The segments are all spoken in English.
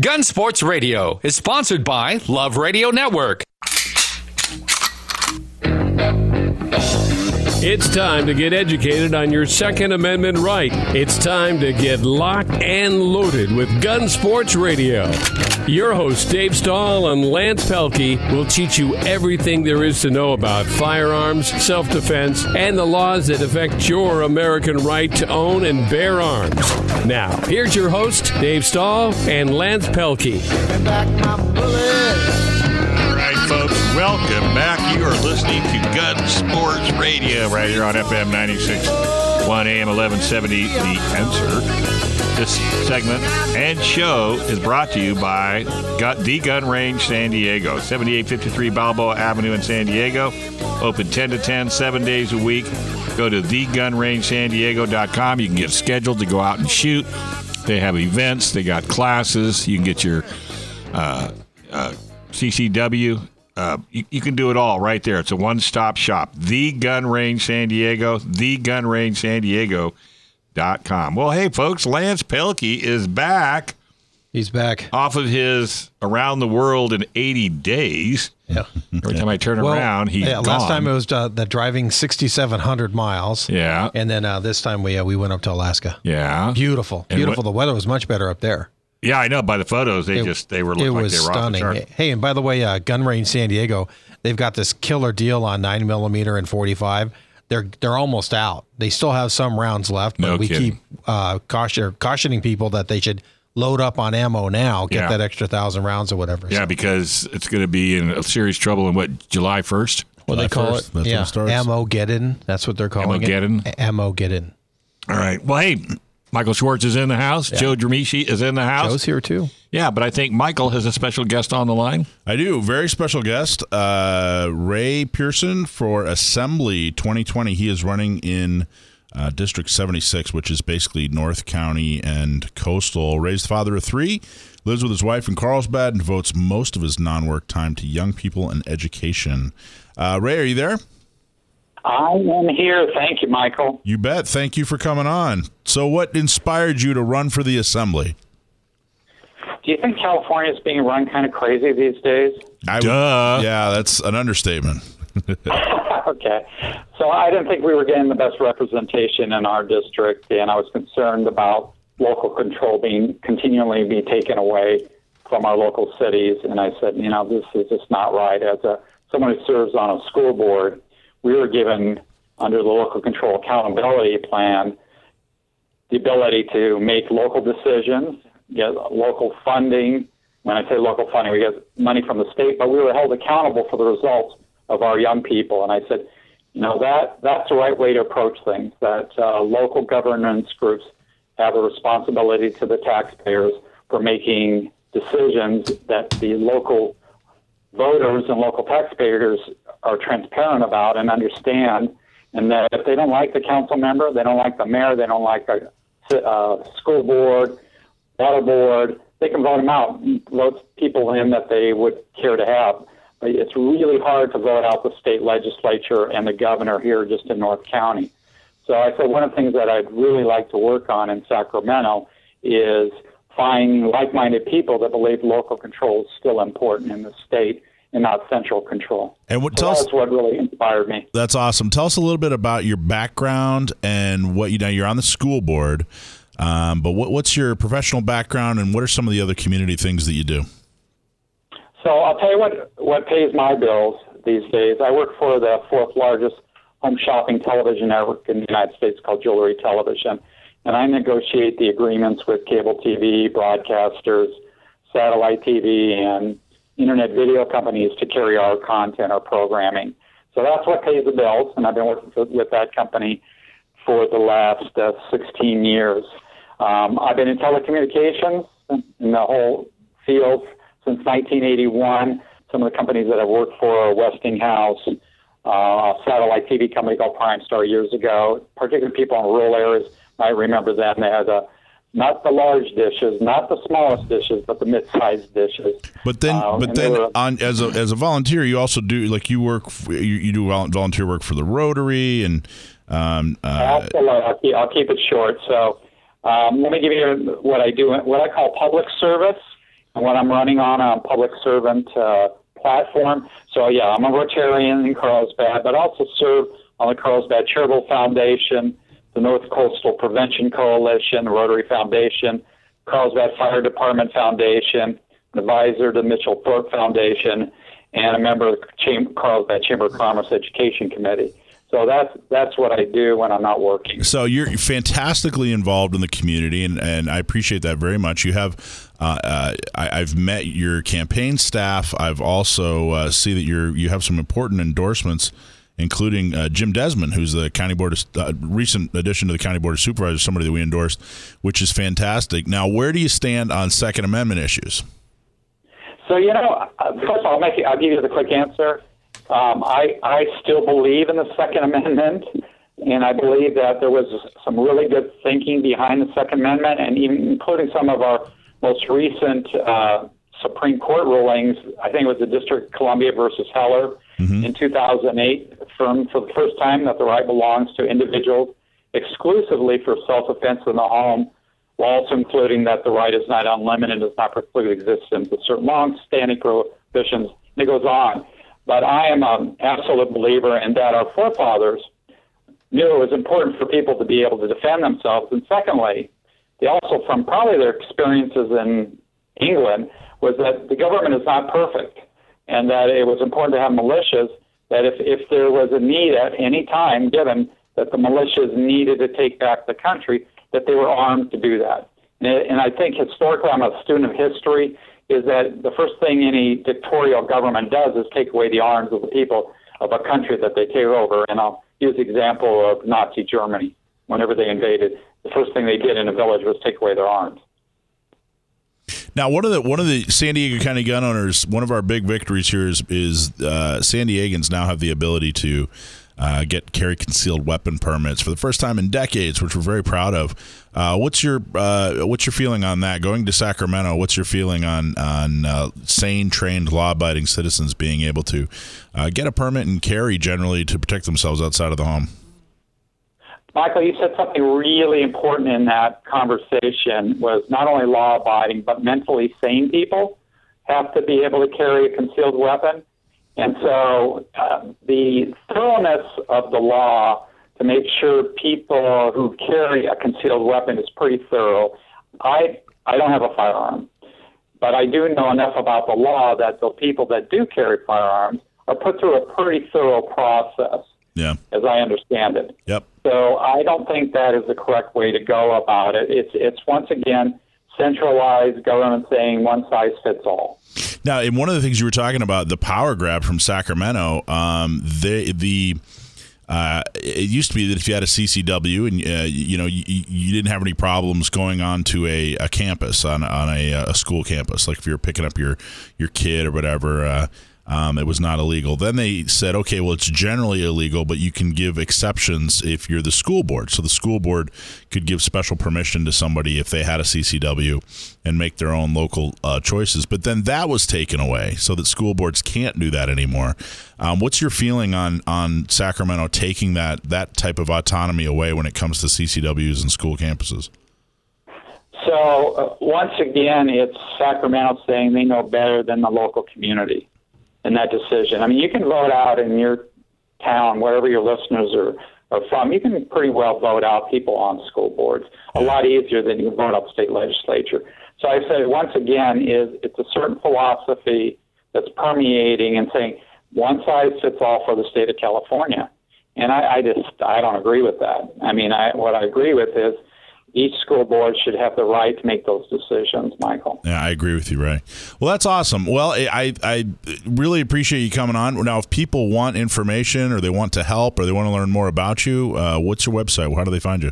Gun Sports Radio is sponsored by Love Radio Network. It's time to get educated on your Second Amendment right. It's time to get locked and loaded with Gun Sports Radio. Your hosts, Dave Stahl and Lance Pelkey, will teach you everything there is to know about firearms, self defense, and the laws that affect your American right to own and bear arms. Now, here's your host, Dave Stahl and Lance Pelkey. All right, folks, welcome back. You are listening to Gun Sports Radio right here on FM 96, 1 AM 1170. The answer. This segment and show is brought to you by The Gun Range San Diego, 7853 Balboa Avenue in San Diego. Open 10 to 10, seven days a week. Go to thegunrangesandiego.com. You can get scheduled to go out and shoot. They have events, they got classes. You can get your uh, uh, CCW. Uh, you, you, can do it all right there. It's a one stop shop. The Gun Range San Diego, The Gun Range San Diego com. Well, hey, folks, Lance Pelkey is back. He's back off of his around the world in 80 days. Yeah. Every time I turn well, around, he's yeah. Gone. Last time it was uh, the driving 6,700 miles. Yeah. And then uh, this time we uh, we went up to Alaska. Yeah. Beautiful, and beautiful. What, the weather was much better up there. Yeah, I know. By the photos, they it, just they were it like they were stunning. Hey, and by the way, uh, Gun Range San Diego, they've got this killer deal on nine millimeter and 45 they're they're almost out. They still have some rounds left, but no we kidding. keep uh, caution, cautioning people that they should load up on ammo now, get yeah. that extra thousand rounds or whatever. Yeah, so. because it's going to be in serious trouble in what July first. What they call it? That's yeah, ammo get in. That's what they're calling ammo it. Get in. Ammo get in. All right. Well, hey, Michael Schwartz is in the house. Yeah. Joe Dramishi is in the house. Joe's here too. Yeah, but I think Michael has a special guest on the line. I do. Very special guest, uh, Ray Pearson for Assembly 2020. He is running in uh, District 76, which is basically North County and coastal. Ray's the father of three, lives with his wife in Carlsbad, and devotes most of his non work time to young people and education. Uh, Ray, are you there? I am here. Thank you, Michael. You bet. Thank you for coming on. So, what inspired you to run for the assembly? Do you think California is being run kind of crazy these days? I, Duh. Yeah, that's an understatement. okay. So I didn't think we were getting the best representation in our district, and I was concerned about local control being continually be taken away from our local cities. And I said, you know, this is just not right. As a someone who serves on a school board, we were given under the local control accountability plan the ability to make local decisions, get local funding. When I say local funding, we get money from the state, but we were held accountable for the results of our young people. And I said, you know, that that's the right way to approach things. That uh, local governance groups have a responsibility to the taxpayers for making decisions that the local voters and local taxpayers are transparent about and understand, and that if they don't like the council member, they don't like the mayor, they don't like a uh, school board, water board, they can vote them out, vote people in that they would care to have. But it's really hard to vote out the state legislature and the governor here just in North County. So I said one of the things that I'd really like to work on in Sacramento is find like-minded people that believe local control is still important in the state and not central control. And what, so tell that's us, what really inspired me. That's awesome. Tell us a little bit about your background and what you know. You're on the school board, um, but what, what's your professional background and what are some of the other community things that you do? So I'll tell you what what pays my bills these days. I work for the fourth largest home shopping television network in the United States called Jewelry Television, and I negotiate the agreements with cable TV broadcasters, satellite TV, and internet video companies to carry our content or programming. So that's what pays the bills, and I've been working with that company for the last uh, 16 years. Um, I've been in telecommunications in the whole field since 1981. Some of the companies that I've worked for are Westinghouse, uh, a satellite TV company called Prime Star years ago. Particularly people in rural areas might remember them. They had a not the large dishes, not the smallest dishes, but the mid-sized dishes. But then, uh, but then, were, on as a as a volunteer, you also do like you work, you, you do volunteer work for the Rotary, and um, uh. I'll keep, I'll keep it short. So, um, let me give you what I do, what I call public service. and what I'm running on a public servant uh, platform. So yeah, I'm a Rotarian in Carlsbad, but also serve on the Carlsbad Charitable Foundation, the North Coastal Prevention Coalition, the Rotary Foundation, Carlsbad Fire Department Foundation, an advisor to Mitchell Thorp Foundation, and a member of the Chamber, Carlsbad Chamber of Commerce Education Committee. So that's that's what I do when I'm not working. So you're fantastically involved in the community, and, and I appreciate that very much. You have, uh, uh, I, have met your campaign staff. I've also uh, see that you're you have some important endorsements, including uh, Jim Desmond, who's the county board of, uh, recent addition to the county board of supervisors, somebody that we endorsed, which is fantastic. Now, where do you stand on Second Amendment issues? So you know, uh, first of all, I'll, make it, I'll give you the quick answer. Um, I, I still believe in the Second Amendment, and I believe that there was some really good thinking behind the Second Amendment, and even including some of our most recent uh, Supreme Court rulings. I think it was the District of Columbia versus Heller mm-hmm. in 2008, affirmed for the first time that the right belongs to individuals exclusively for self-defense in the home, while also including that the right is not unlimited, and does not preclude existence of certain long-standing prohibitions. And it goes on. But I am an absolute believer in that our forefathers knew it was important for people to be able to defend themselves. And secondly, they also, from probably their experiences in England, was that the government is not perfect and that it was important to have militias that if, if there was a need at any time given that the militias needed to take back the country, that they were armed to do that. And, and I think historically, I'm a student of history, is that the first thing any dictatorial government does is take away the arms of the people of a country that they take over. And I'll use the example of Nazi Germany. Whenever they invaded, the first thing they did in a village was take away their arms. Now, one of the one of the San Diego County gun owners, one of our big victories here is, is uh, San Diegans now have the ability to uh, get carry concealed weapon permits for the first time in decades, which we're very proud of. Uh, what's your uh, what's your feeling on that? Going to Sacramento, what's your feeling on on uh, sane, trained, law abiding citizens being able to uh, get a permit and carry generally to protect themselves outside of the home? Michael, you said something really important in that conversation was not only law abiding, but mentally sane people have to be able to carry a concealed weapon. And so uh, the thoroughness of the law to make sure people who carry a concealed weapon is pretty thorough. I I don't have a firearm, but I do know enough about the law that the people that do carry firearms are put through a pretty thorough process. Yeah. As I understand it. Yep. So I don't think that is the correct way to go about it. It's it's once again centralized government saying one size fits all. Now, in one of the things you were talking about, the power grab from Sacramento, um, the the uh, it used to be that if you had a CCW and uh, you know you, you, didn't have any problems going on to a, a campus on on a, a, school campus, like if you were picking up your your kid or whatever, uh, um, it was not illegal. Then they said, okay, well, it's generally illegal, but you can give exceptions if you're the school board. So the school board could give special permission to somebody if they had a CCW and make their own local uh, choices. But then that was taken away, so that school boards can't do that anymore. Um, what's your feeling on on Sacramento taking that that type of autonomy away when it comes to CCWs and school campuses? So uh, once again, it's Sacramento saying they know better than the local community in that decision. I mean, you can vote out in your town, wherever your listeners are, are from. You can pretty well vote out people on school boards a lot easier than you vote out the state legislature. So I say once again, is it's a certain philosophy that's permeating and saying one size fits all for the state of California. And I, I just I don't agree with that. I mean, I, what I agree with is each school board should have the right to make those decisions, Michael. Yeah, I agree with you, Ray. Well, that's awesome. Well, I, I really appreciate you coming on. Now, if people want information or they want to help or they want to learn more about you, uh, what's your website? How do they find you?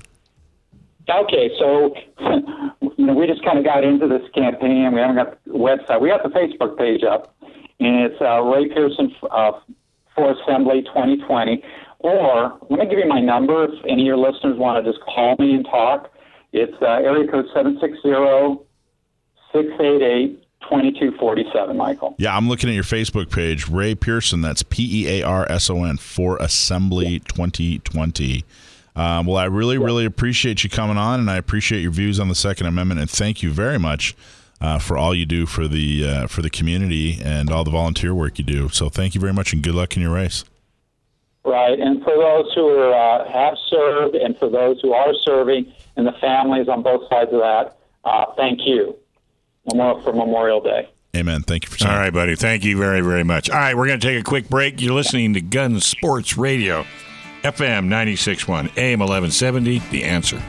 Okay, so you know, we just kind of got into this campaign. We haven't got the website. We got the Facebook page up, and it's uh, Ray Pearson uh, for Assembly 2020. Or let me give you my number if any of your listeners want to just call me and talk. It's uh, area code 760-688-2247, Michael. Yeah, I'm looking at your Facebook page, Ray Pearson. That's P-E-A-R-S-O-N for Assembly 2020. Um, well, I really, really appreciate you coming on, and I appreciate your views on the Second Amendment, and thank you very much uh, for all you do for the uh, for the community and all the volunteer work you do. So thank you very much and good luck in your race. Right, and for those who are, uh, have served, and for those who are serving, and the families on both sides of that, uh, thank you. Memorial for Memorial Day. Amen. Thank you for saying. All right, buddy. Thank you very, very much. All right, we're going to take a quick break. You're listening to Gun Sports Radio, FM 96.1, AM 1170, The Answer.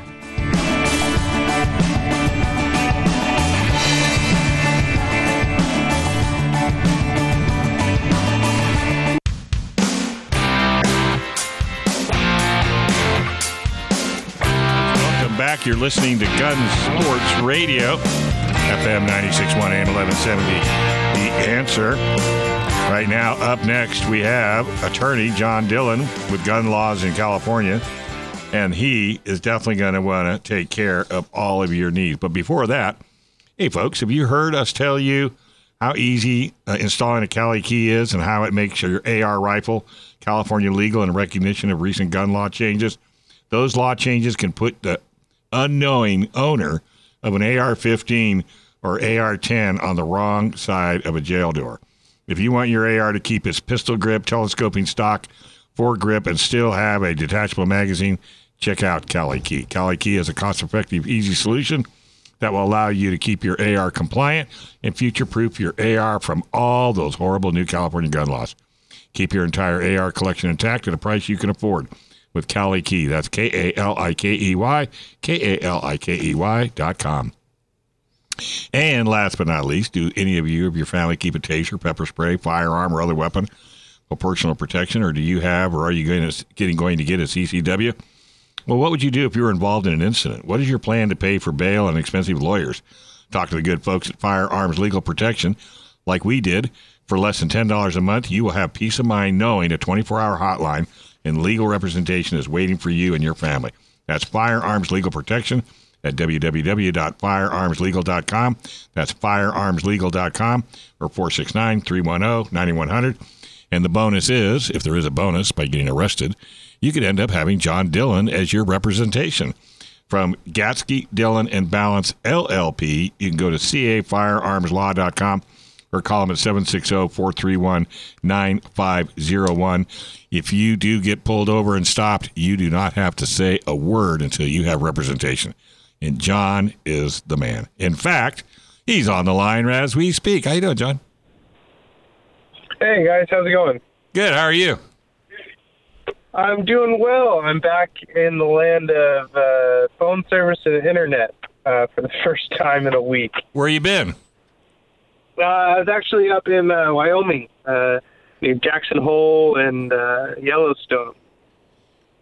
Back. You're listening to Gun Sports Radio, FM 96.1 AM 1170. The answer. Right now, up next, we have attorney John Dillon with gun laws in California. And he is definitely going to want to take care of all of your needs. But before that, hey, folks, have you heard us tell you how easy uh, installing a Kali key is and how it makes your AR rifle California legal in recognition of recent gun law changes? Those law changes can put the unknowing owner of an AR 15 or AR 10 on the wrong side of a jail door. If you want your AR to keep its pistol grip, telescoping stock, foregrip, and still have a detachable magazine, check out Kali Key. Kali Key is a cost effective, easy solution that will allow you to keep your AR compliant and future proof your AR from all those horrible new California gun laws. Keep your entire AR collection intact at a price you can afford with Kali Key. That's K A L I K E Y, K A L I K E Y dot com. And last but not least, do any of you of your family keep a taser, pepper spray, firearm, or other weapon for personal protection, or do you have, or are you going to getting going to get a CCW? Well, what would you do if you were involved in an incident? What is your plan to pay for bail and expensive lawyers? Talk to the good folks at Firearms Legal Protection, like we did. For less than $10 a month, you will have peace of mind knowing a 24 hour hotline and legal representation is waiting for you and your family. That's Firearms Legal Protection at www.firearmslegal.com. That's firearmslegal.com or 469 310 9100. And the bonus is, if there is a bonus by getting arrested, you could end up having John Dillon as your representation. From Gatzke, Dillon, and Ballance LLP, you can go to cafirearmslaw.com or call them at 760-431-9501. If you do get pulled over and stopped, you do not have to say a word until you have representation. And John is the man. In fact, he's on the line as we speak. How you doing, John? Hey guys, how's it going? Good. How are you? I'm doing well. I'm back in the land of uh, phone service and internet uh, for the first time in a week. Where you been? Uh, I was actually up in uh, Wyoming, uh, near Jackson Hole and uh, Yellowstone.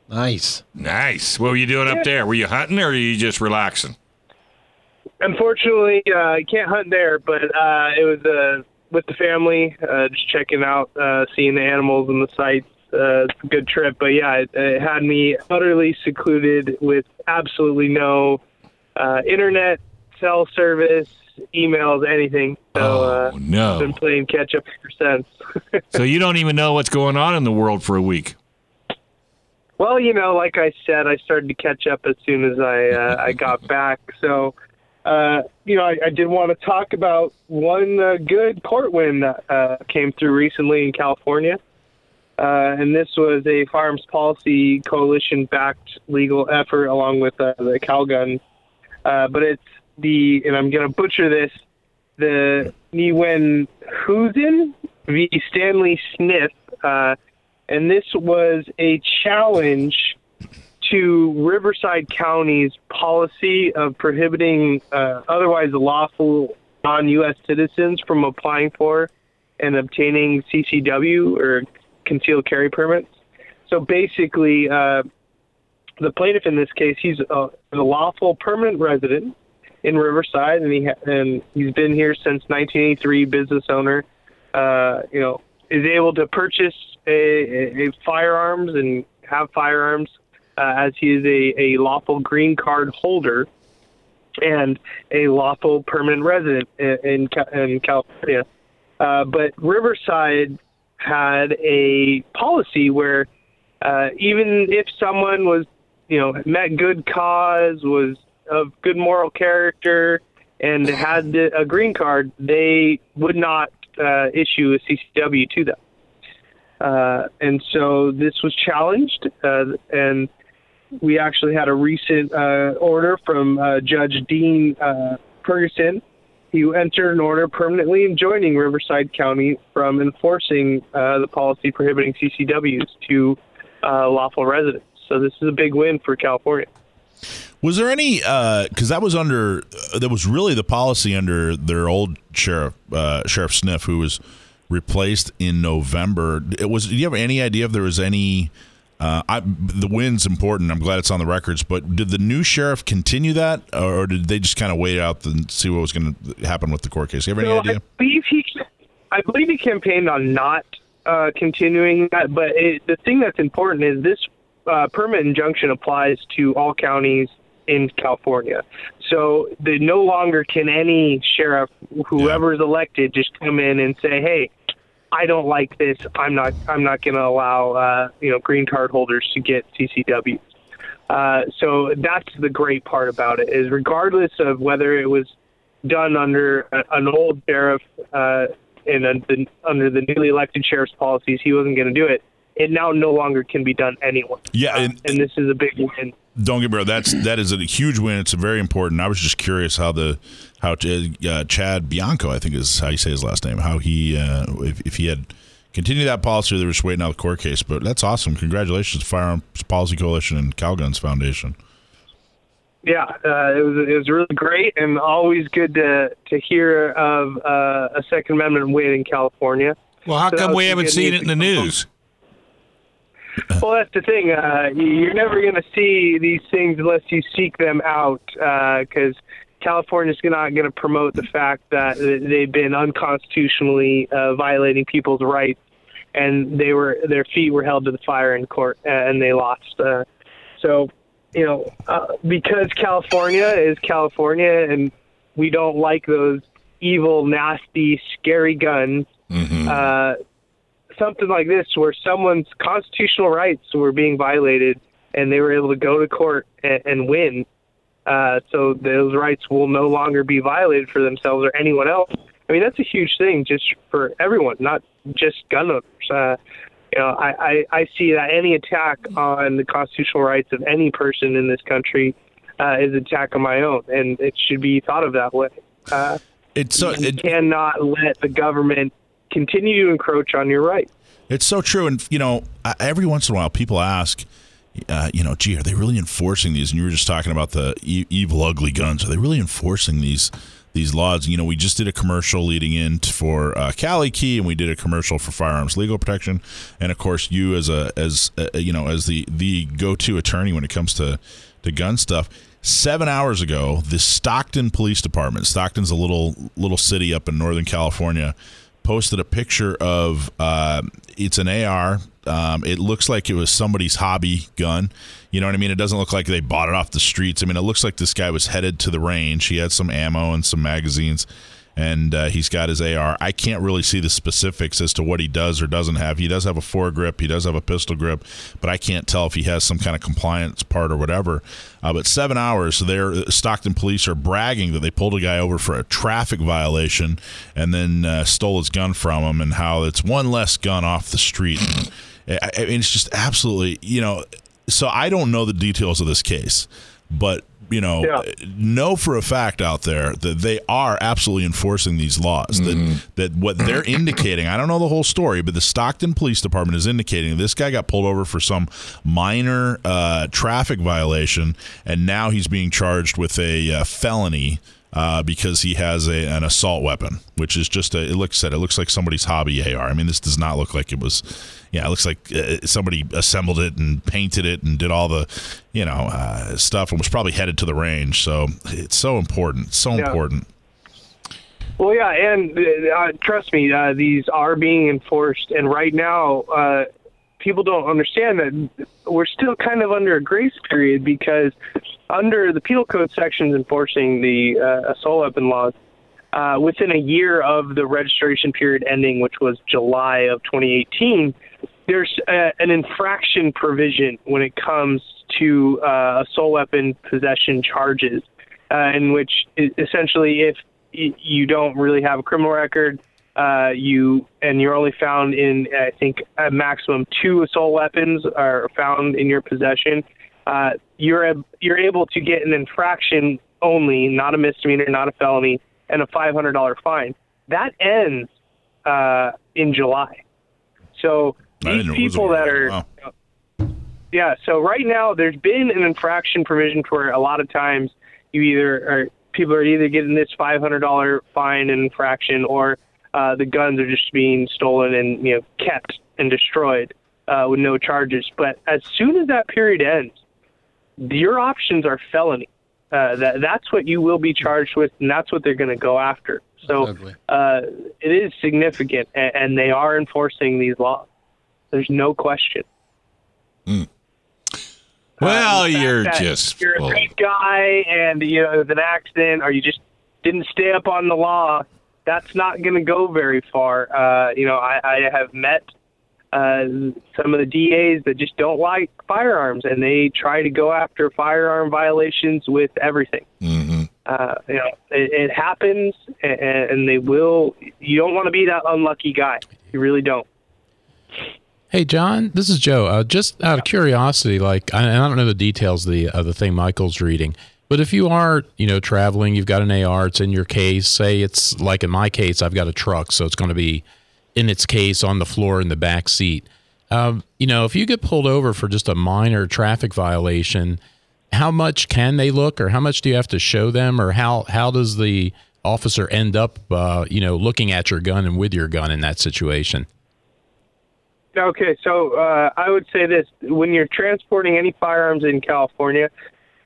Nice. Nice. What were you doing up there? Were you hunting or are you just relaxing? Unfortunately, uh, you can't hunt there, but uh, it was uh, with the family, uh, just checking out, uh, seeing the animals and the sights. Uh, it's a good trip, but yeah, it, it had me utterly secluded with absolutely no uh, internet, cell service, emails, anything. So Oh, uh, no. I've been playing catch up ever since. So you don't even know what's going on in the world for a week. Well, you know, like I said, I started to catch up as soon as I uh, I got back. So, uh, you know, I, I did want to talk about one uh, good court win that uh, came through recently in California, uh, and this was a Firearms Policy Coalition-backed legal effort along with uh, the Calgun. Uh, but it's the, and I'm going to butcher this, the Niwen Husin v. Stanley Smith. Uh, and this was a challenge to Riverside County's policy of prohibiting uh, otherwise lawful non-U.S. citizens from applying for and obtaining CCW or concealed carry permits. So basically, uh, the plaintiff in this case, he's a, a lawful permanent resident in Riverside, and he ha- and he's been here since 1983. Business owner, uh, you know, is able to purchase a, a, a firearms and have firearms uh, as he is a, a lawful green card holder and a lawful permanent resident in in, in California. Uh, but Riverside had a policy where uh, even if someone was, you know, met good cause, was of good moral character, and had a green card, they would not uh, issue a CCW to them. Uh, and so this was challenged, uh, and we actually had a recent uh, order from uh, Judge Dean uh, Pregerson. He entered an order permanently enjoining Riverside County from enforcing the policy prohibiting CCWs to lawful residents. So this is a big win for California. Was there any? Because that was under that was really the policy under their old sheriff, uh, Sheriff Sniff, who was replaced in November. It was. Do you have any idea if there was any? Uh, I, the win's important. I'm glad it's on the records. But did the new sheriff continue that, or did they just kind of wait out and see what was going to happen with the court case? You have any So idea? I believe he, I believe he campaigned on not uh, continuing that. But it, the thing that's important is this uh, permanent injunction applies to all counties in California. So the, no longer can any sheriff, whoever is elected, just come in and say, "Hey, I don't like this. I'm not. I'm not going to allow uh, you know green card holders to get CCW." Uh, so that's the great part about it is regardless of whether it was done under an old sheriff uh, and under the newly elected sheriff's policies, he wasn't going to do it. It now no longer can be done anyway. Yeah, Uh, and- and this is a big win. Don't get me wrong. That's that is a huge win. It's a very important. I was just curious how the how uh, Chad Bianco, I think is how you say his last name, how he uh, if, if he had continued that policy, they were just waiting out the court case. But that's awesome. Congratulations, Firearms Policy Coalition and Calguns Foundation. Yeah, uh, it was it was really great and always good to to hear of uh, a Second Amendment win in California. Well, how So come we haven't seen it in the to come news? Well, that's the thing. Uh, you're never going to see these things unless you seek them out, because California's not going to promote the fact that they've been unconstitutionally uh, violating people's rights, and they were their feet were held to the fire in court, uh, and they lost. Uh, so, you know, uh, because California is California, and we don't like those evil, nasty, scary guns. Uh, something like this where someone's constitutional rights were being violated and they were able to go to court and, and win. Uh, so those rights will no longer be violated for themselves or anyone else. I mean, that's a huge thing just for everyone, not just gun owners. Uh, you know, I, I, I see that any attack on the constitutional rights of any person in this country uh, is an attack on my own, and it should be thought of that way. Uh, It's so you it, cannot let the government continue to encroach on your right. It's so true, and you know, uh, every once in a while, people ask, uh, you know, gee, are they really enforcing these? And you were just talking about the evil, ugly guns. Are they really enforcing these these laws? You know, we just did a commercial leading in for uh, Kali Key, and we did a commercial for firearms legal protection. And of course, you as a as uh, you know as the the go to attorney when it comes to to gun stuff. Seven hours ago, the Stockton Police Department, Stockton's a little little city up in Northern California, posted a picture of uh, it's an AR. Um, it looks like it was somebody's hobby gun. You know what I mean? It doesn't look like they bought it off the streets. I mean, it looks like this guy was headed to the range. He had some ammo and some magazines, and uh, he's got his AR. I can't really see the specifics as to what he does or doesn't have. He does have a foregrip. He does have a pistol grip, but I can't tell if he has some kind of compliance part or whatever. Uh, but seven hours, there, Stockton police are bragging that they pulled a guy over for a traffic violation and then uh, stole his gun from him, and how it's one less gun off the street. I, I mean, it's just absolutely, you know. So I don't know the details of this case, but you know, Yeah. know for a fact out there that they are absolutely enforcing these laws. That that what they're indicating, I don't know the whole story, but the Stockton Police Department is indicating this guy got pulled over for some minor uh, traffic violation, and now he's being charged with a uh, felony. Uh, because he has a, an assault weapon, which is just a. It looks at it looks like somebody's hobby AR. I mean, this does not look like it was. Yeah, it looks like uh, somebody assembled it and painted it and did all the, you know, uh, stuff and was probably headed to the range. So it's so important, so Yeah. important. Well, yeah, and uh, trust me, uh, these are being enforced, and right now, uh, people don't understand that we're still kind of under a grace period because under the penal code sections enforcing the uh, assault weapon laws, uh, within a year of the registration period ending, which was July of 2018, there's uh an infraction provision when it comes to uh, assault weapon possession charges. Uh, in which essentially if you don't really have a criminal record, uh, you and you're only found in I think a maximum two assault weapons are found in your possession. Uh, you're ab- you're able to get an infraction only, not a misdemeanor, not a felony, and a five hundred dollar fine. That ends uh, in July. So these didn't know it was people that are Wow. yeah. So right now, there's been an infraction provision where a lot of times you either are people are either getting this five hundred dollar fine and infraction, or uh, the guns are just being stolen and you know kept and destroyed uh, with no charges. But as soon as that period ends, your options are felony. Uh, that that's what you will be charged with, and that's what they're going to go after. So uh, it is significant, and, and they are enforcing these laws. There's no question. Well, the fact you're just you're a good guy and you know with an accident or you just didn't stay up on the law that's not going to go very far uh you know i i have met uh some of the das that just don't like firearms and they try to go after firearm violations with everything hmm uh you know it, it happens and, and they will you don't want to be that unlucky guy you really don't Hey, John, this is Joe. Uh, just out of curiosity, like, I, and I don't know the details of the of the thing Michael's reading, but if you are, you know, traveling, you've got an AR, it's in your case. Say it's like in my case, I've got a truck, so it's going to be in its case on the floor in the back seat. Um, you know, if you get pulled over for just a minor traffic violation, how much can they look, or how much do you have to show them, or how how does the officer end up, uh, you know, looking at your gun and with your gun in that situation? Okay, so uh, I would say this: when you're transporting any firearms in California,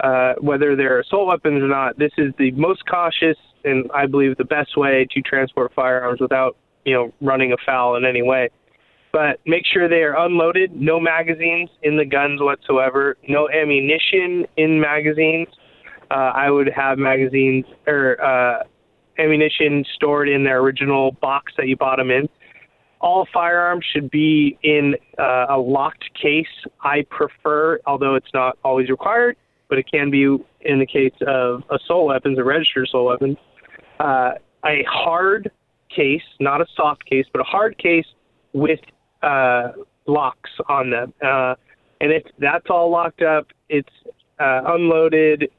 uh, whether they're assault weapons or not, this is the most cautious and I believe the best way to transport firearms without you know running afoul in any way. But make sure they are unloaded, no magazines in the guns whatsoever, no ammunition in magazines. Uh, I would have magazines or uh, ammunition stored in their original box that you bought them in all firearms should be in uh, a locked case. I prefer, although it's not always required, but it can be in the case of assault weapons or registered assault weapons, uh, a hard case, not a soft case, but a hard case with uh, locks on them. Uh, and if that's all locked up, it's uh, unloaded,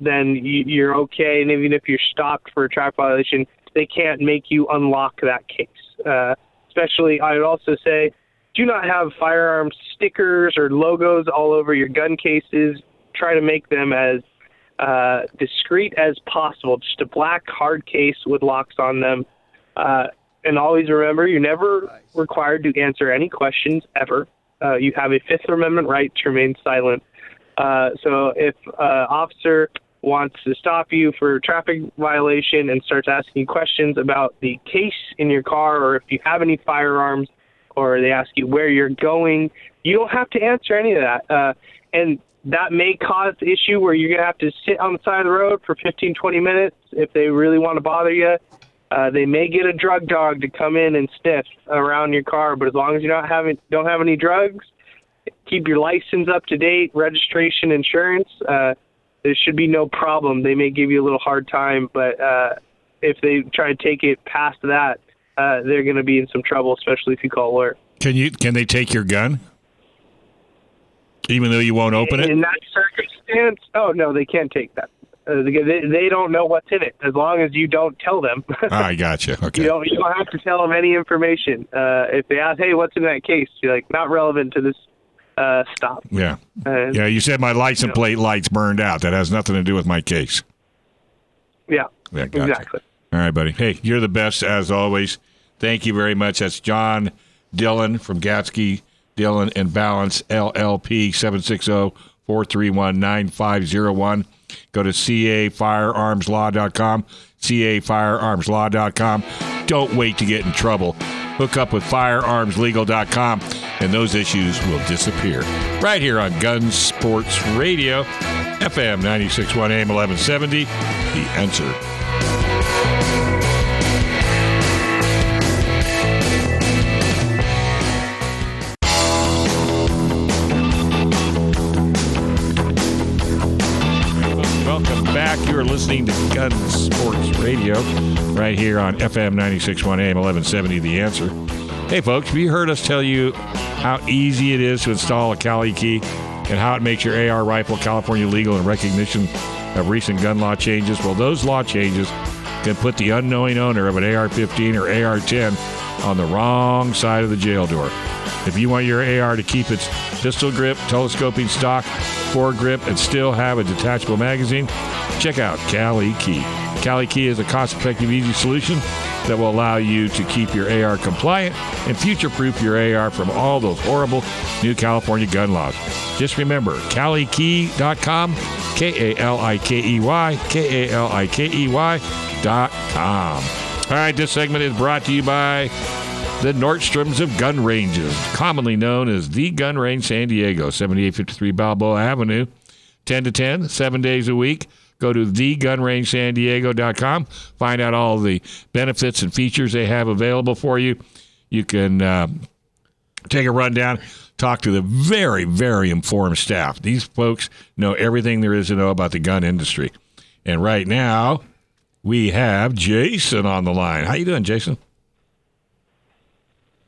then you, you're okay. And even if you're stopped for a traffic violation, they can't make you unlock that case. Uh, especially, I would also say, do not have firearm stickers or logos all over your gun cases. Try to make them as uh, discreet as possible. Just a black hard case with locks on them. Uh, and always remember, you're never required to answer any questions ever. Uh, you have a Fifth Amendment right to remain silent. Uh, so if uh, officer wants to stop you for a traffic violation and starts asking questions about the case in your car or if you have any firearms or they ask you where you're going, you don't have to answer any of that. Uh, and that may cause the issue where you're going to have to sit on the side of the road for 15, 20 minutes if they really want to bother you. Uh, they may get a drug dog to come in and sniff around your car, but as long as you don't have don't have any drugs, keep your license up to date, registration, insurance. Uh, there should be no problem. They may give you a little hard time, but uh, if they try to take it past that, uh, they're going to be in some trouble, especially if you call a lawyer. Can you? Can they take your gun, even though you won't open it? In that circumstance, oh no, they can't take that. Uh, they, they don't know what's in it as long as you don't tell them. I gotcha. Okay. You don't you don't have to tell them any information. Uh, if they ask, "Hey, what's in that case?" You're like, "Not relevant to this uh, stop." Yeah. Uh, Yeah. You said my license know. plate lights burned out. That has nothing to do with my case. yeah, Yeah. Gotcha. exactly. All right, buddy. Hey, you're the best as always. Thank you very much. That's John Dillon from Gatzke Dillon and Ballance LLP 760-431-9501. Go to cafirearmslaw.com, cafirearmslaw.com. Don't wait to get in trouble. Hook up with firearmslegal.com and those issues will disappear. Right here on Gun Sports Radio, FM 961 AM 1170. The answer. Back. You're listening listening to Gun Sports Radio right here on FM 96.1 AM 1170 The Answer. Hey, folks, have you heard us tell you how easy it is to install a Kali key and how it makes your AR rifle California legal in recognition of recent gun law changes? Well, those law changes can put the unknowing owner of an AR 15 or AR 10 on the wrong side of the jail door. If you want your AR to keep its pistol grip, telescoping stock, foregrip, and still have a detachable magazine, check out Kali Key. Kali Key is a cost effective, easy solution that will allow you to keep your AR compliant and future proof your AR from all those horrible new California gun laws. Just remember, KaliKey.com, K A L I K E Y, K A L I K E Y dot com. All right, this segment is brought to you by the Nordstroms of Gun Ranges, commonly known as The Gun Range San Diego, 7853 Balboa Avenue, 10 to 10, seven days a week. Go to thegunrangesandiego.com. Find out all the benefits and features they have available for you. You can uh, take a rundown, talk to the very, very informed staff. These folks know everything there is to know about the gun industry. And right now, we have Jason on the line. How you doing, Jason?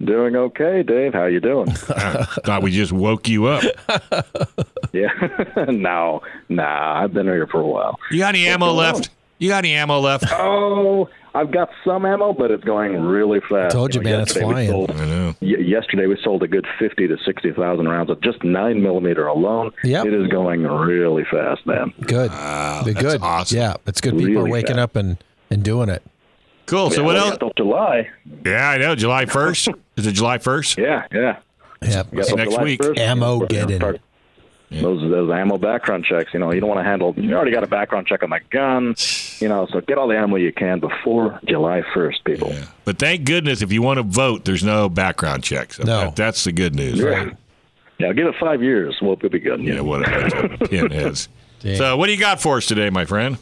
Doing okay, Dave. How you doing? I thought we just woke you up. yeah. no, nah. I've been here for a while. You got any ammo going on? left? You got any ammo left? Oh, I've got some ammo, but it's going really fast. I Told you, know, man, it's flying. sold- I know. y- yesterday we sold a good fifty to sixty thousand rounds of just nine millimeter alone. Yep. It is going really fast, man. Good. Wow, They're that's good. awesome. Yeah, it's good. People are waking fast. up and, and doing it. Cool. So what else? got till July. Yeah, I know. July first. Is it July first? Yeah, yeah. Yeah. We got next July week. 1st. Ammo We're getting. start Those those ammo background checks. You know, you don't want to handle. You already got a background check on my gun. You know, so get all the ammo you can before July first, people. Yeah. But thank goodness, if you want to vote, there's no background checks. So No. that- that's the good news. Yeah. Yeah, give it five years. We'll, we'll be good. Yeah, what a pinheads. Dang. So, what do you got for us today, my friend?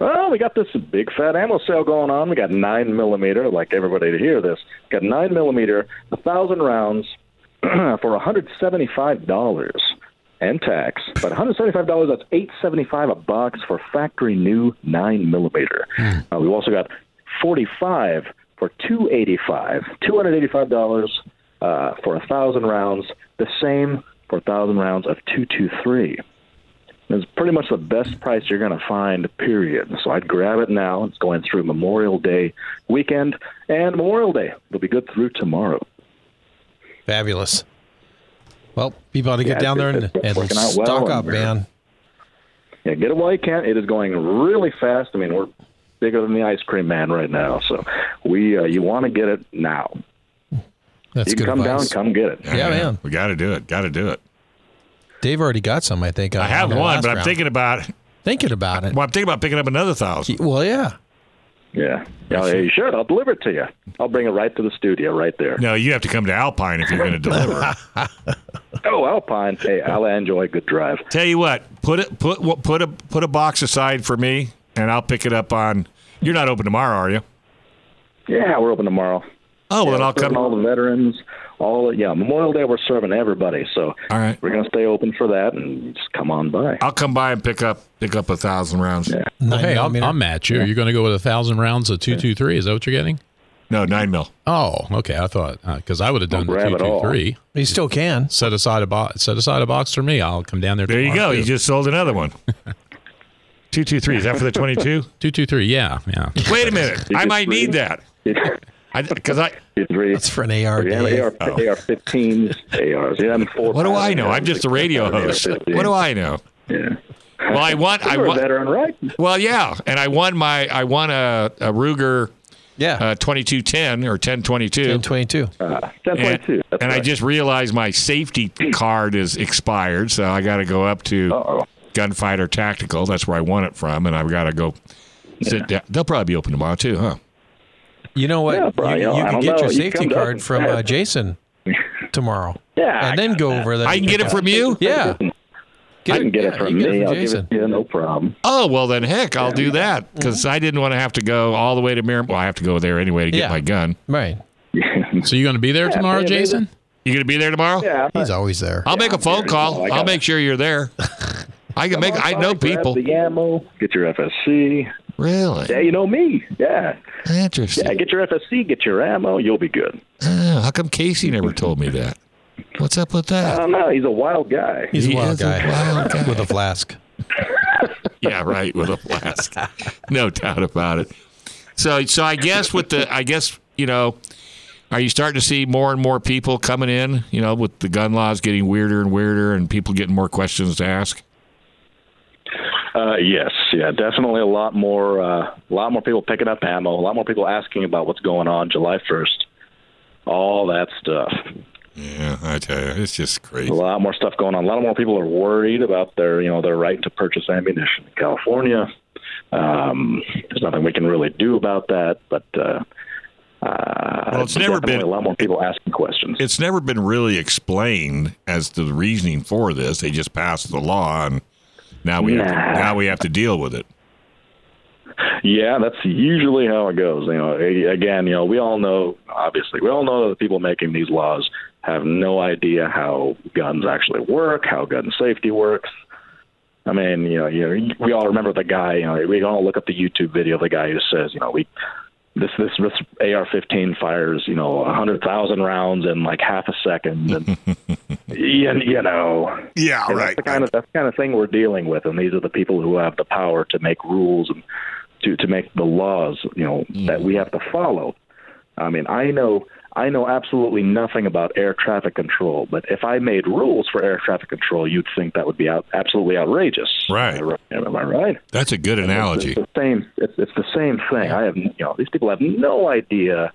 Well, we got this big fat ammo sale going on. We got nine millimeter. Like everybody to hear this. Got nine millimeter, a thousand rounds for one hundred seventy-five dollars and tax. But one hundred seventy-five dollars. That's eight seventy-five a box for factory new nine millimeter. Uh, we've also got forty-five for two eighty-five. Two hundred eighty-five dollars uh, for a thousand rounds. The same for a thousand rounds of two two three. It's pretty much the best price you're going to find, period. So I'd grab it now. It's going through Memorial Day weekend and Memorial Day. It'll be good through tomorrow. Fabulous. Well, people ought to get Yeah, down there and, it's- it's and working out well, stock up, and- man. Yeah, get it while you can. It is going really fast. I mean, we're bigger than the ice cream man right now. So we, uh, you want to get it now. That's you can good come advice. down, come get it. Yeah, man. We got to do it. Got to do it. Dave already got some, I think. I have one, last but I'm round. thinking about. thinking about it. Well, I'm thinking about picking up another thousand. Well, yeah. Yeah. Yeah, you should. I'll deliver it to you. I'll bring it right to the studio right there. No, you have to come to Alpine if you're going to deliver. Oh, Alpine. Hey, I'll enjoy a good drive. Tell you what, put it put what- put a put a box aside for me, and I'll pick it up on. You're not open tomorrow, are you? Yeah, we're open tomorrow. Oh, well, Yeah, then I'll come. all the veterans. All yeah, Memorial Day we're serving everybody, so All right. we're gonna stay open for that and just come on by. I'll come by and pick up pick up a thousand rounds. Yeah. Well, hey, I'll. I'll match you. You're going to go with a thousand rounds of two two three. Is that what you're getting? No, nine mil. Oh, okay. I thought uh, because I would have done the grab two it two all. three. You still can. Set aside a box. Set aside a box for me. I'll come down there. There you go. tomorrow, You just sold another one. two two three. Is that for the twenty two? two two three. Yeah, yeah. Wait a minute. I just might need that. Because I, Three. That's for an AR. Yeah, Dave. AR, AR-15s, ARs. Yeah, and four. what do I know? I'm just a radio host. What do I know? Yeah. Well, I want. I You're a want. veteran, right? Well, yeah, and I won my. I won a, a Ruger Yeah. uh, twenty two ten or ten twenty two. 1022. Uh, And, 1022. That's and I just realized my safety card is expired, so I got to go up to Uh-oh. Gunfighter Tactical. That's where I won it from, and I've got to go sit down. They'll probably be open tomorrow too, huh? You know what? Yeah, Brian, you, you I can get know. your safety come to us card from uh. Jason tomorrow. Yeah, and then go over there. I can get it from you. Yeah. I can get yeah, it from you get me. I'll Jason. give it to you, no problem. Oh well, then heck, I'll do that because I didn't want to have to go all the way to Mir. Well, I have to go there anyway to get Yeah. my gun. Right. So you're going to be there tomorrow, maybe- Jason? You gonna be there tomorrow? yeah, He's always there. I'll make a phone call. I'll it. make sure you're there. I can Come make. on I by, know grab people. The ammo. Get your FSC. Really Yeah, you know me. Yeah. Interesting. Yeah, get your FSC. Get your ammo. You'll be good. Ah, how come Casey never told me that? What's up with that? I don't know. He's a wild guy. He's He a wild is a guy wild guy. with a flask. yeah, right. With a flask, no doubt about it. So, so I guess with the, I guess you know, are you starting to see more and more people coming in? You know, with the gun laws getting weirder and weirder, and people getting more questions to ask. Uh, yes, yeah, definitely a lot more, uh, a lot more people picking up ammo, a lot more people asking about what's going on July first, all that stuff. Yeah, I tell you, it's just crazy. A lot more stuff going on. A lot more people are worried about their, you know, their right to purchase ammunition in California. Um, there's nothing we can really do about that, but uh, uh, Well, it's never definitely been- a lot more people asking questions. It's never been really explained as to the reasoning for this. They just passed the law, and now we have to, now we have to deal with it. Yeah, that's usually how it goes. You know, again, you know, we all know, obviously, we all know that the people making these laws have no idea how guns actually work, how gun safety works. I mean, you know, you know, we all remember the guy. You know, we all look up the YouTube video of the guy who says, you know, we this this this AR-15 fires, you know, a hundred thousand rounds in like half a second, and you, you know, Yeah, and That's the kind of that's the kind of thing we're dealing with, and these are the people who have the power to make rules and to to make the laws, you know, that we have to follow. I mean, I know I know absolutely nothing about air traffic control, but if I made rules for air traffic control, you'd think that would be out, absolutely outrageous. Right. Am I- Am I right? That's a good analogy. It's the same. It's, it's the same thing. I have, you know, these people have no idea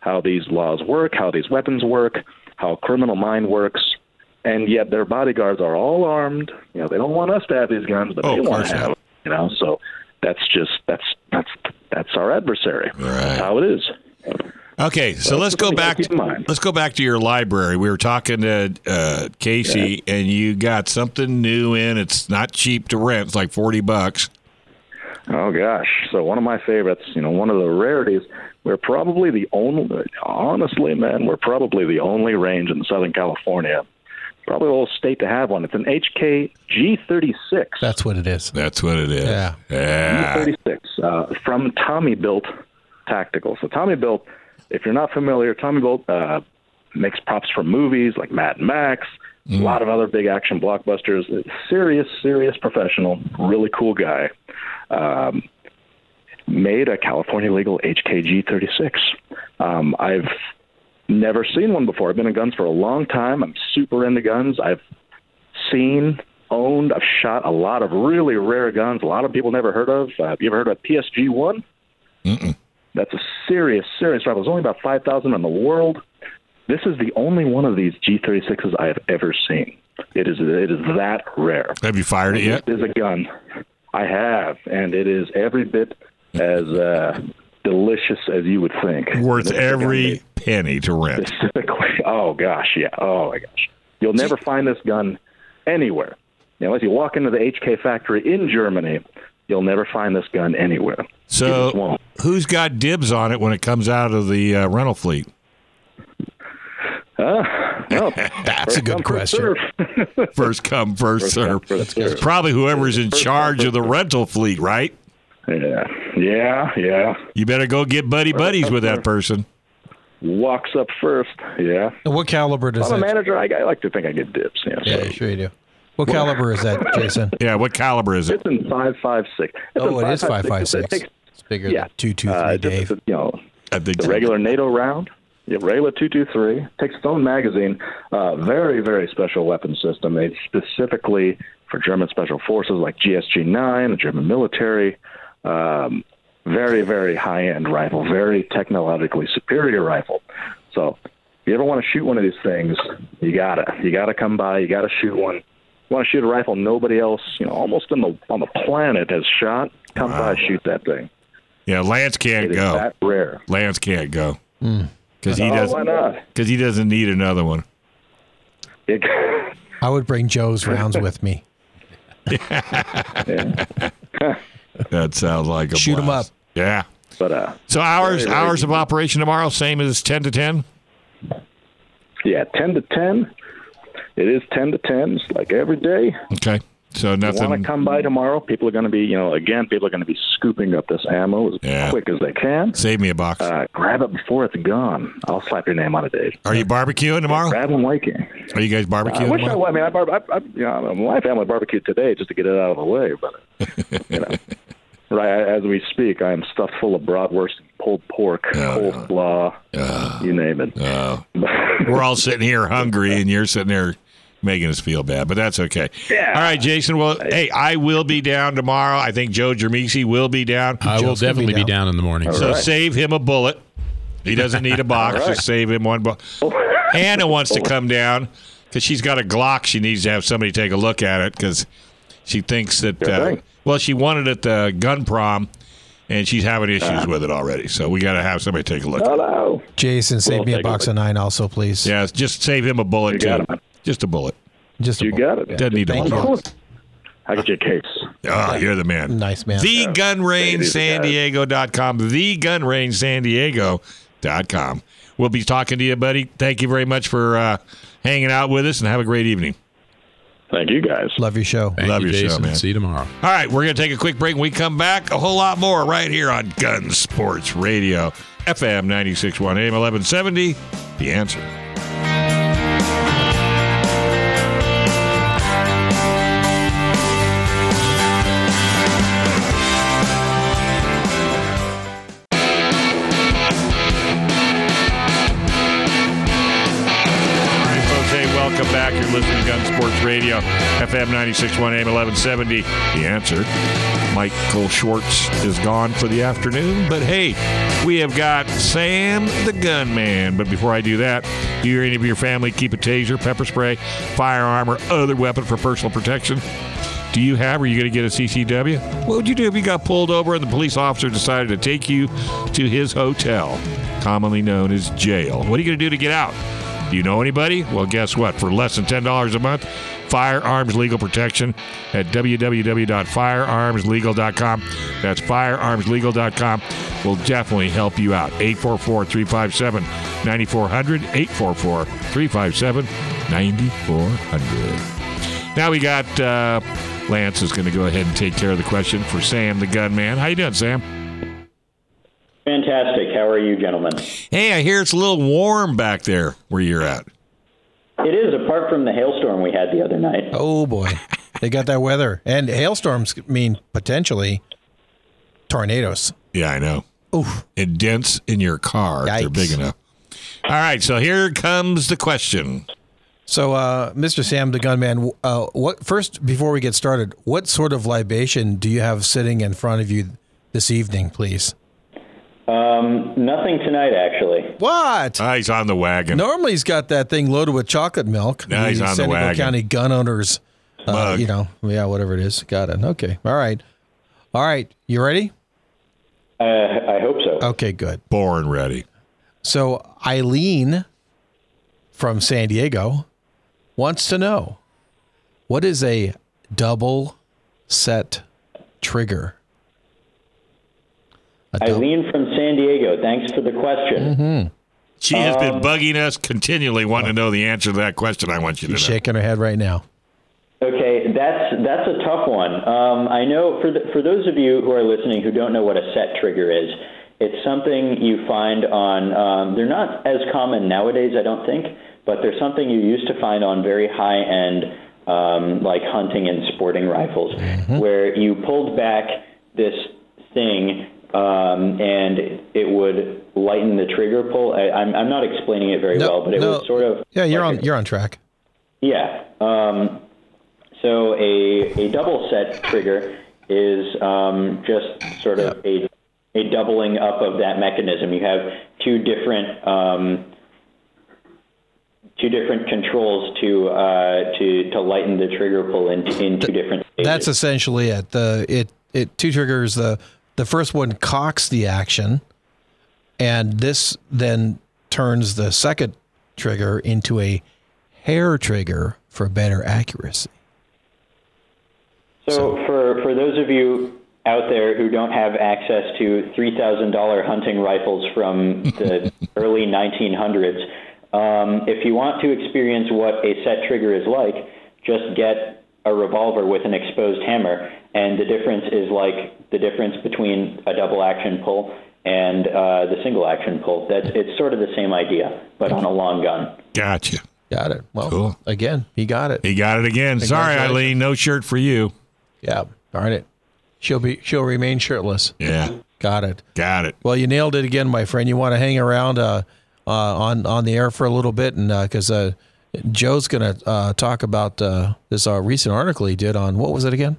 how these laws work, how these weapons work, how criminal mind works, and yet their bodyguards are all armed. You know, they don't want us to have these guns, but Oh, they want to have. them, You know, so that's just that's that's that's our adversary. That's how it is. Okay, so let's go back. gotta keep in mind. Let's go back to your library. We were talking to uh, Casey, and you got something new in. It's not cheap to rent. It's like forty bucks. Oh gosh! So one of my favorites, you know, one of the rarities. We're probably the only, honestly, man, we're probably the only range in Southern California, probably the whole state to have one. It's an HK G36. That's what it is. That's what it is. Yeah. Yeah. G36 uh, from Tommy Built Tactical. So Tommy Built, if you're not familiar, Tommy Built uh, makes props for movies like Mad Max, a lot of other big action blockbusters. Serious, serious professional, really cool guy. Um, made a California legal HKG 36. Um, I've never seen one before. I've been in guns for a long time. I'm super into guns. I've seen, owned, I've shot a lot of really rare guns. A lot of people never heard of. Uh, have you ever heard of PSG One? That's a serious, serious rifle. There's only about 5,000 in the world. This is the only one of these G36s I have ever seen. It is it is that rare. Have you fired it yet? It is a gun. I have, and it is every bit as uh, delicious as you would think. Worth This is a gun every penny to rent. specifically. Oh gosh, yeah. Oh my gosh, you'll never find this gun anywhere. You know, unless you walk into the HK factory in Germany, you'll never find this gun anywhere. So, who's got dibs on it when it comes out of the uh, rental fleet? Uh, well, That's a good question. First come, first First come, serve. first serve. It's probably whoever's in First come, charge first of the rental fleet, right? yeah, yeah, yeah. You better go get buddy buddies with that person. Walks up first. Yeah. And what caliber does I'm a manager. I, I like to think I get dips. Yeah. Yeah, so. sure you do. What caliber is that, Jason? Yeah, what caliber is it? It's in five five six. It's Oh, in it is 5.56. 5.56. It's bigger Yeah. than 223 Uh, Dave. it's, you know, I think the regular NATO round. Yeah, regular 223 takes its own magazine. Uh, very, very special weapon system made specifically for German special forces like GSG 9, the German military. Um, very, very high end rifle, very technologically superior rifle. So, if you ever want to shoot one of these things, you gotta, you gotta come by, you gotta shoot one. You want to shoot a rifle nobody else, you know, almost in the on the planet has shot. Come by, shoot that thing. Yeah, Lance can't It is go. that rare. Lance can't go because he Oh, doesn't. why not? Because he doesn't need another one. It, I would bring Joe's rounds with me. That sounds like a Shoot 'em blast. up. Yeah. but uh, So hours Very, very hours of operation tomorrow, same as ten to ten. Yeah, ten to ten. It is ten to ten, just like every day. Okay. So nothing. Want to come by tomorrow? People are going to be, you know, again, people are going to be scooping up this ammo as Yeah. quick as they can. Save me a box. Uh, grab it before it's gone. I'll slap your name on it, Dave. Are you barbecuing tomorrow? Grab and Waking. Are you guys barbecuing wish I, tomorrow? I mean, I, bar- I, I, you know, my family barbecued today just to get it out of the way, but you know, right as we speak, I am stuffed full of bratwurst, pulled pork, coleslaw, you name it. Oh. We're all sitting here hungry, and you're sitting there making us feel bad, but that's okay. Yeah. All right, Jason. Well, hey, I will be down tomorrow. I think Joe Jermisi will be down. I will Joe's gonna be definitely be down. down in the morning. So right. save him a bullet. He doesn't need a box. All right. Just save him one bullet. Hannah wants to come down because she's got a Glock. She needs to have somebody take a look at it because she thinks that. Sure Uh, thing. Well, she wanted it at the gun prom, and she's having issues Uh-huh. with it already. So we got to have somebody take a look. Hello. Jason, save We'll me a take a box of nine, also, please. Yeah, just save him a bullet You too. got. Just a bullet. Just a You got it. Doesn't need a Thank whole I get you a case. Oh, you're the man. Nice man. The Gun Range Ladies San. Diego.com. The Gun Range San Diego.com. We'll be talking to you, buddy. Thank you very much for uh, hanging out with us and have a great evening. Thank you guys. Love your show. Thank Love you, your show, Jason. man. See you tomorrow. All right, we're going to take a quick break. When we come back, a whole lot more right here on Gun Sports Radio, FM 96.1 AM 1170. The answer. Radio, FM 96.1 AM 1170. The answer. Michael Schwartz is gone for the afternoon, but hey, we have got Sam the Gunman. But before I do that, do you or any of your family keep a taser, pepper spray, firearm, or other weapon for personal protection? Do you have? Are you going to get a CCW? What would you do if you got pulled over and the police officer decided to take you to his hotel, commonly known as jail? What are you going to do to get out? Do you know anybody? Well, guess what? For less than $10 a month, Firearms Legal Protection at www.firearmslegal.com. That's firearmslegal.com. Will definitely help you out. 844 357 9400. 844 357 9400. Now we got uh, Lance is going to go ahead and take care of the question for Sam the Gunman. How you doing, Sam? Fantastic. How are you, gentlemen? Hey, I hear it's a little warm back there where you're at. It is, apart from the hailstorm we had the other night. Oh boy, they got that weather, and hailstorms mean potentially tornadoes. Yeah, I know. Oof. And dents in your car if they're big enough. All right, so here comes the question. So, uh, Mr. Sam the Gunman, uh, what first before we get started, what sort of libation do you have sitting in front of you this evening, please? Um, nothing tonight, actually. What? Ah, he's on the wagon. Normally, he's got that thing loaded with chocolate milk. Now he's on the San Diego wagon. County gun owners, uh, Mug. you know, yeah, whatever it is. Got it. Okay. All right. All right. You ready? Uh, I hope so. Okay. Good. Born ready. So Eileen from San Diego wants to know what is a double set trigger? A dou- Eileen from San thanks for the question. Mm-hmm. She has been Um, bugging us continually, wanting to know the answer to that question. I want you to know. Shaking her head right now. Okay, that's that's a tough one. Um, I know for the, for those of you who are listening who don't know what a set trigger is, it's something you find on. Um, they're not as common nowadays, I don't think, but they're something you used to find on very high end, um, like hunting and sporting rifles, where you pulled back this thing um, and it would lighten the trigger pull. I, I'm I'm not explaining it very No, well, but it no. was sort of Yeah, you're like on. You're on track. yeah. Um, so a, a double set trigger is um, just sort of a, a doubling up of that mechanism. You have two different um, two different controls to uh, to to lighten the trigger pull in, in two different stages. That's essentially it. The it it two triggers. The the first one cocks the action, and this then turns the second trigger into a hair trigger for better accuracy. So, for, for those of you out there who don't have access to $3,000 hunting rifles from the early 1900s, um, if you want to experience what a set trigger is like, just get a revolver with an exposed hammer, and the difference is like the difference between a double action pull and uh, the single action pull. That's it's sort of the same idea, but on a long gun. Gotcha. Got it. Well, Cool. again, he got it. He got it again. Sorry, Eileen, no shirt for you. Yeah. Darn it. She'll be. She'll remain shirtless. Yeah, Got it. got it. Well, you nailed it again, my friend. You want to hang around uh, uh, on on the air for a little bit, and because uh, Joe's going to uh, talk about uh, this uh, recent article he did on what was it again?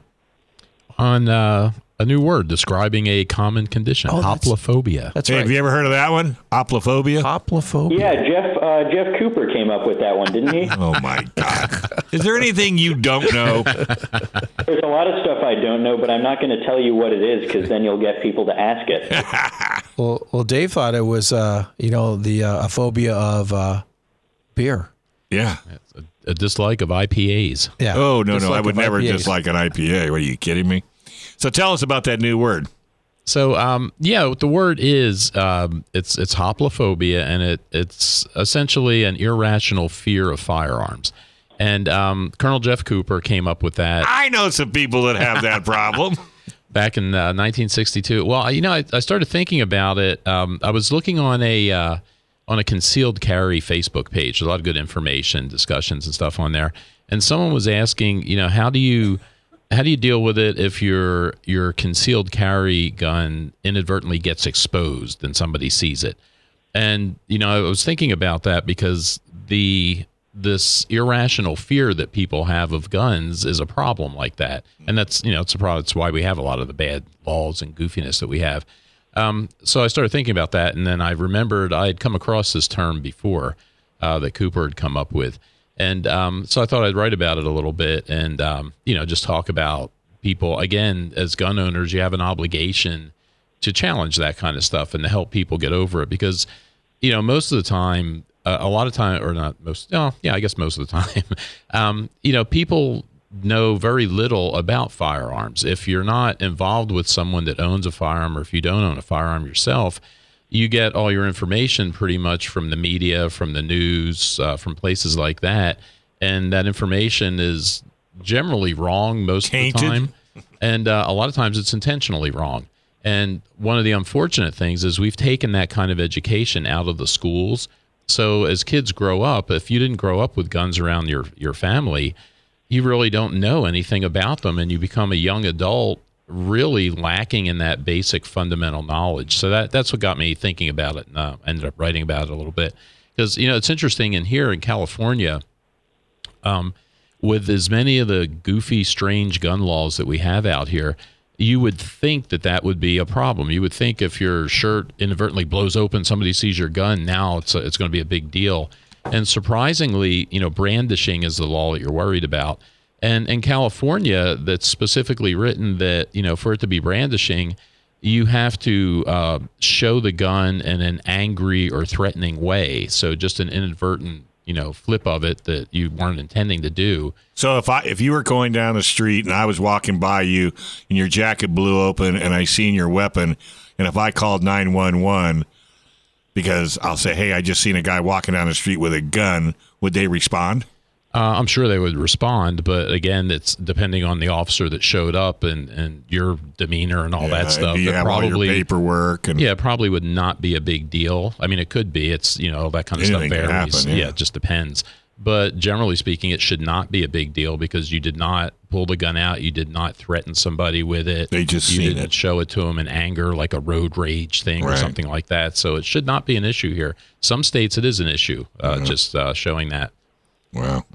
On uh, a new word describing a common condition, Oh, that's- hoplophobia. That's Hey, right. have you ever heard of that one? Oplophobia? Hoplophobia. Yeah, Jeff uh, Jeff Cooper came up with that one, didn't he? Oh my God! Is there anything you don't know? There's a lot of stuff I don't know, but I'm not going to tell you what it is because then you'll get people to ask it. Well, well, Dave thought it was uh, you know the uh, a phobia of uh, beer. Yeah. A dislike of IPAs. Yeah. Oh no, no, I would never IPAs. dislike an IPA. What are you kidding me? So tell us about that new word. So, um, yeah, what the word is um, it's it's hoplophobia, and it it's essentially an irrational fear of firearms. And um, Colonel Jeff Cooper came up with that I know some people that have that problem. back in uh, 1962. Well, you know, I, I started thinking about it. Um, I was looking on a uh, on a concealed carry Facebook page. A lot of good information, discussions, and stuff on there. And someone was asking, you know, how do you how do you deal with it if your your concealed carry gun inadvertently gets exposed and somebody sees it? And you know, I was thinking about that because the this irrational fear that people have of guns is a problem like that, and that's you know it's a problem. It's why we have a lot of the bad laws and goofiness that we have. Um, so I started thinking about that, and then I remembered I had come across this term before uh, that Cooper had come up with, and um, so I thought I'd write about it a little bit, and um, you know just talk about people again as gun owners. You have an obligation to challenge that kind of stuff and to help people get over it because you know most of the time uh, a lot of time or not most no yeah i guess most of the time um, you know people know very little about firearms if you're not involved with someone that owns a firearm or if you don't own a firearm yourself you get all your information pretty much from the media from the news uh, from places like that and that information is generally wrong most Tainted. of the time and uh, a lot of times it's intentionally wrong and one of the unfortunate things is we've taken that kind of education out of the schools. So as kids grow up, if you didn't grow up with guns around your your family, you really don't know anything about them, and you become a young adult really lacking in that basic fundamental knowledge. So that that's what got me thinking about it, and uh, ended up writing about it a little bit because you know it's interesting. in here in California, um, with as many of the goofy, strange gun laws that we have out here, you would think that that would be a problem. You would think if your shirt inadvertently blows open, somebody sees your gun, now it's a, it's going to be a big deal. And surprisingly, you know, brandishing is the law that you're worried about. And in California, that's specifically written that you know for it to be brandishing, you have to uh, show the gun in an angry or threatening way. So just an inadvertent, you know, flip of it that you weren't intending to do. So if I if you were going down the street and I was walking by you and your jacket blew open and I seen your weapon and if I called 911 because I'll say hey I just seen a guy walking down the street with a gun would they respond? Uh, I'm sure they would respond, but again, it's depending on the officer that showed up and, and your demeanor and all Yeah, that stuff. You your paperwork and yeah, it probably would not be a big deal. I mean, it could be. It's you know that kind of stuff varies. happen, yeah. it just depends. But generally speaking, it should not be a big deal because you did not pull the gun out. You did not threaten somebody with it. They just you didn't it. show it to them in anger, like a road rage thing or something like that. So it should not be an issue here. Some states it is an issue, uh, Mm-hmm. just uh, showing that. Well,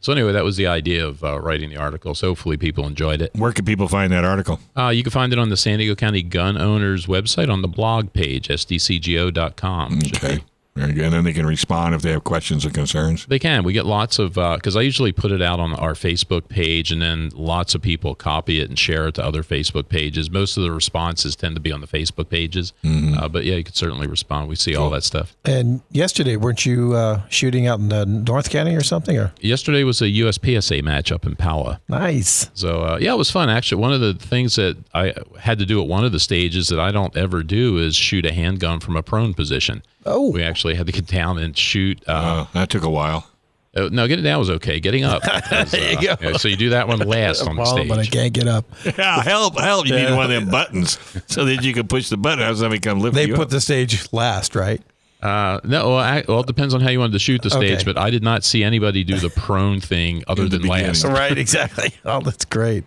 So anyway, that was the idea of uh, writing the article. So hopefully people enjoyed it. where can people find that article? Uh, you can find it on the San Diego County Gun Owners website on the blog page, sdcgo.com. Okay. Be- Very good. And then they can respond if they have questions or concerns. They can. We get lots of because I usually put it out on our Facebook page, and then lots of people copy it and share it to other Facebook pages. Most of the responses tend to be on the Facebook pages, uh, but yeah, you could certainly respond. We see all that stuff. And yesterday, weren't you uh, shooting out in uh, North County or something? Or Yesterday was a USPSA match up in Pala. nice. So uh, yeah, it was fun. Actually, one of the things that I had to do at one of the stages that I don't ever do is shoot a handgun from a prone position. Oh, We actually had to get down and shoot. Uh, Uh, that took a while. Uh, no, getting down was okay. Getting up. was, There you uh, go. so you do that one last on the stage. but I can't get up. Yeah, help, help. You need one of them buttons so that you can push the button. Have somebody come lift They you put up. the stage last, right? Uh, no, well, I, well, it depends on how you wanted to shoot the stage, Okay. but I did not see anybody do the prone thing other In the than last. Right, exactly. Oh, that's great.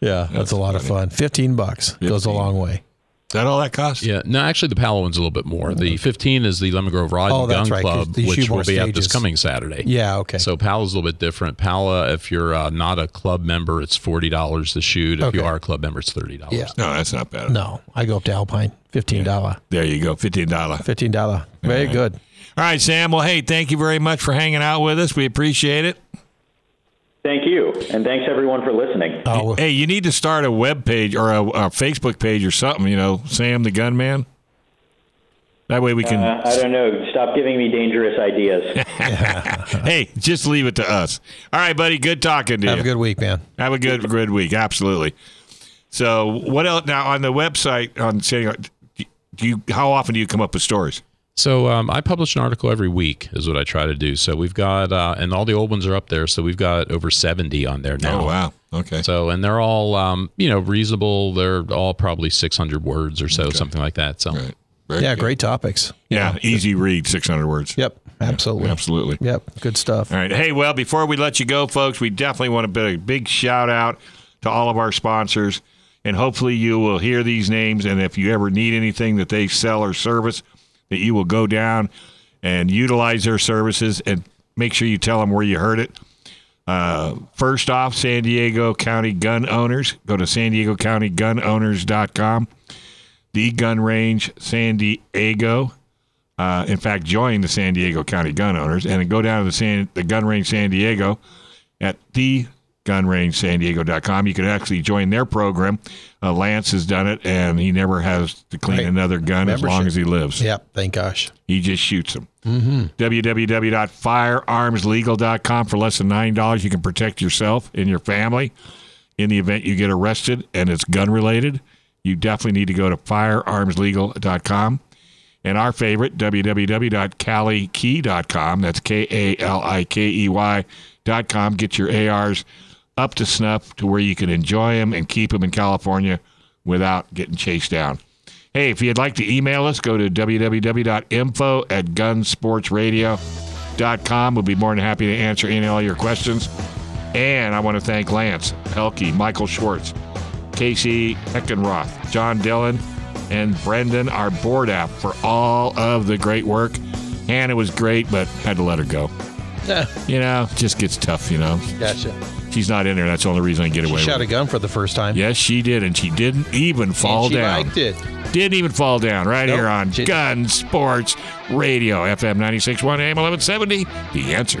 Yeah, that's, a lot of fun. Fifteen bucks goes a long way. Is that all that costs? Yeah, no, actually, the Pala one's a little bit more. The 15 is the Lemon Grove Rod Oh, and Gun right, 'cause Club, which will more be at this coming Saturday. Yeah, okay. So Pala's a little bit different. Pala, if you're uh, not a club member, it's forty dollars to shoot. If Okay. you are a club member, it's thirty dollars. Yeah. No, that's not bad. No, I go up to Alpine. Fifteen dollar. There you go. Fifteen dollar. Fifteen dollar. Very right. good. All right, Sam. Well, hey, thank you very much for hanging out with us. We appreciate it. Thank you, and thanks everyone for listening. Oh, Hey, you need to start a web page or a, a Facebook page or something. You know, Sam the Gunman. That way we can. Uh, I don't know. Stop giving me dangerous ideas. hey, just leave it to us. All right, buddy. Good talking to have you. a good week, man. Have a good good week. Absolutely. So, what else now on the website on saying? Do you how often do you come up with stories? So um, I publish an article every week, is what I try to do. So we've got, uh, and all the old ones are up there. So we've got over seventy on there now. Oh wow. Okay. So and they're all, um, you know, reasonable. They're all probably six hundred words or so, something like that. So Right. Very Yeah, good. great topics. Yeah, easy read, six hundred words. Yep, absolutely. Absolutely. Yep, good stuff. All right. Hey, well, before we let you go, folks, we definitely want to put a big shout out to all of our sponsors. And hopefully you will hear these names. And if you ever need anything that they sell or service, that you will go down and utilize their services and make sure you tell them where you heard it. Uh, first off, San Diego County Gun Owners. Go to san diego county gun owners.com. The Gun Range San Diego. Uh, in fact, join the San Diego County Gun Owners and then go down to the, San, the Gun Range San Diego at the gunrangesandiego.com. You can actually join their program. Uh, Lance has done it, and he never has to clean Right. another gun as long as he lives. Yep, thank gosh. He just shoots them. Mm-hmm. www.firearmslegal.com. For less than $9, you can protect yourself and your family in the event you get arrested and it's gun related. You definitely need to go to firearmslegal.com. And our favorite, www.kalikey.com. That's K A L I K E Y.com. Get your ARs up to snuff to where you can enjoy them and keep them in California without getting chased down. Hey, if you'd like to email us, go to www.info at gunsportsradio.com. We'll be more than happy to answer any all your questions. And I want to thank Lance, Pelkey, Michael Schwartz, Casey Heckenroth, John Dillon, and Brendan, our board op, for all of the great work. Hannah was great, but had to let her go. Yeah, You know, just gets tough, you know. gotcha. She's not in there. That's the only reason I get away She shot with a it. gun for the first time. Yes, she did, and she didn't even fall and she down. liked it. Didn't even fall down right Nope. here on She- Gun Sports Radio, FM 96.1 AM 1170. The answer.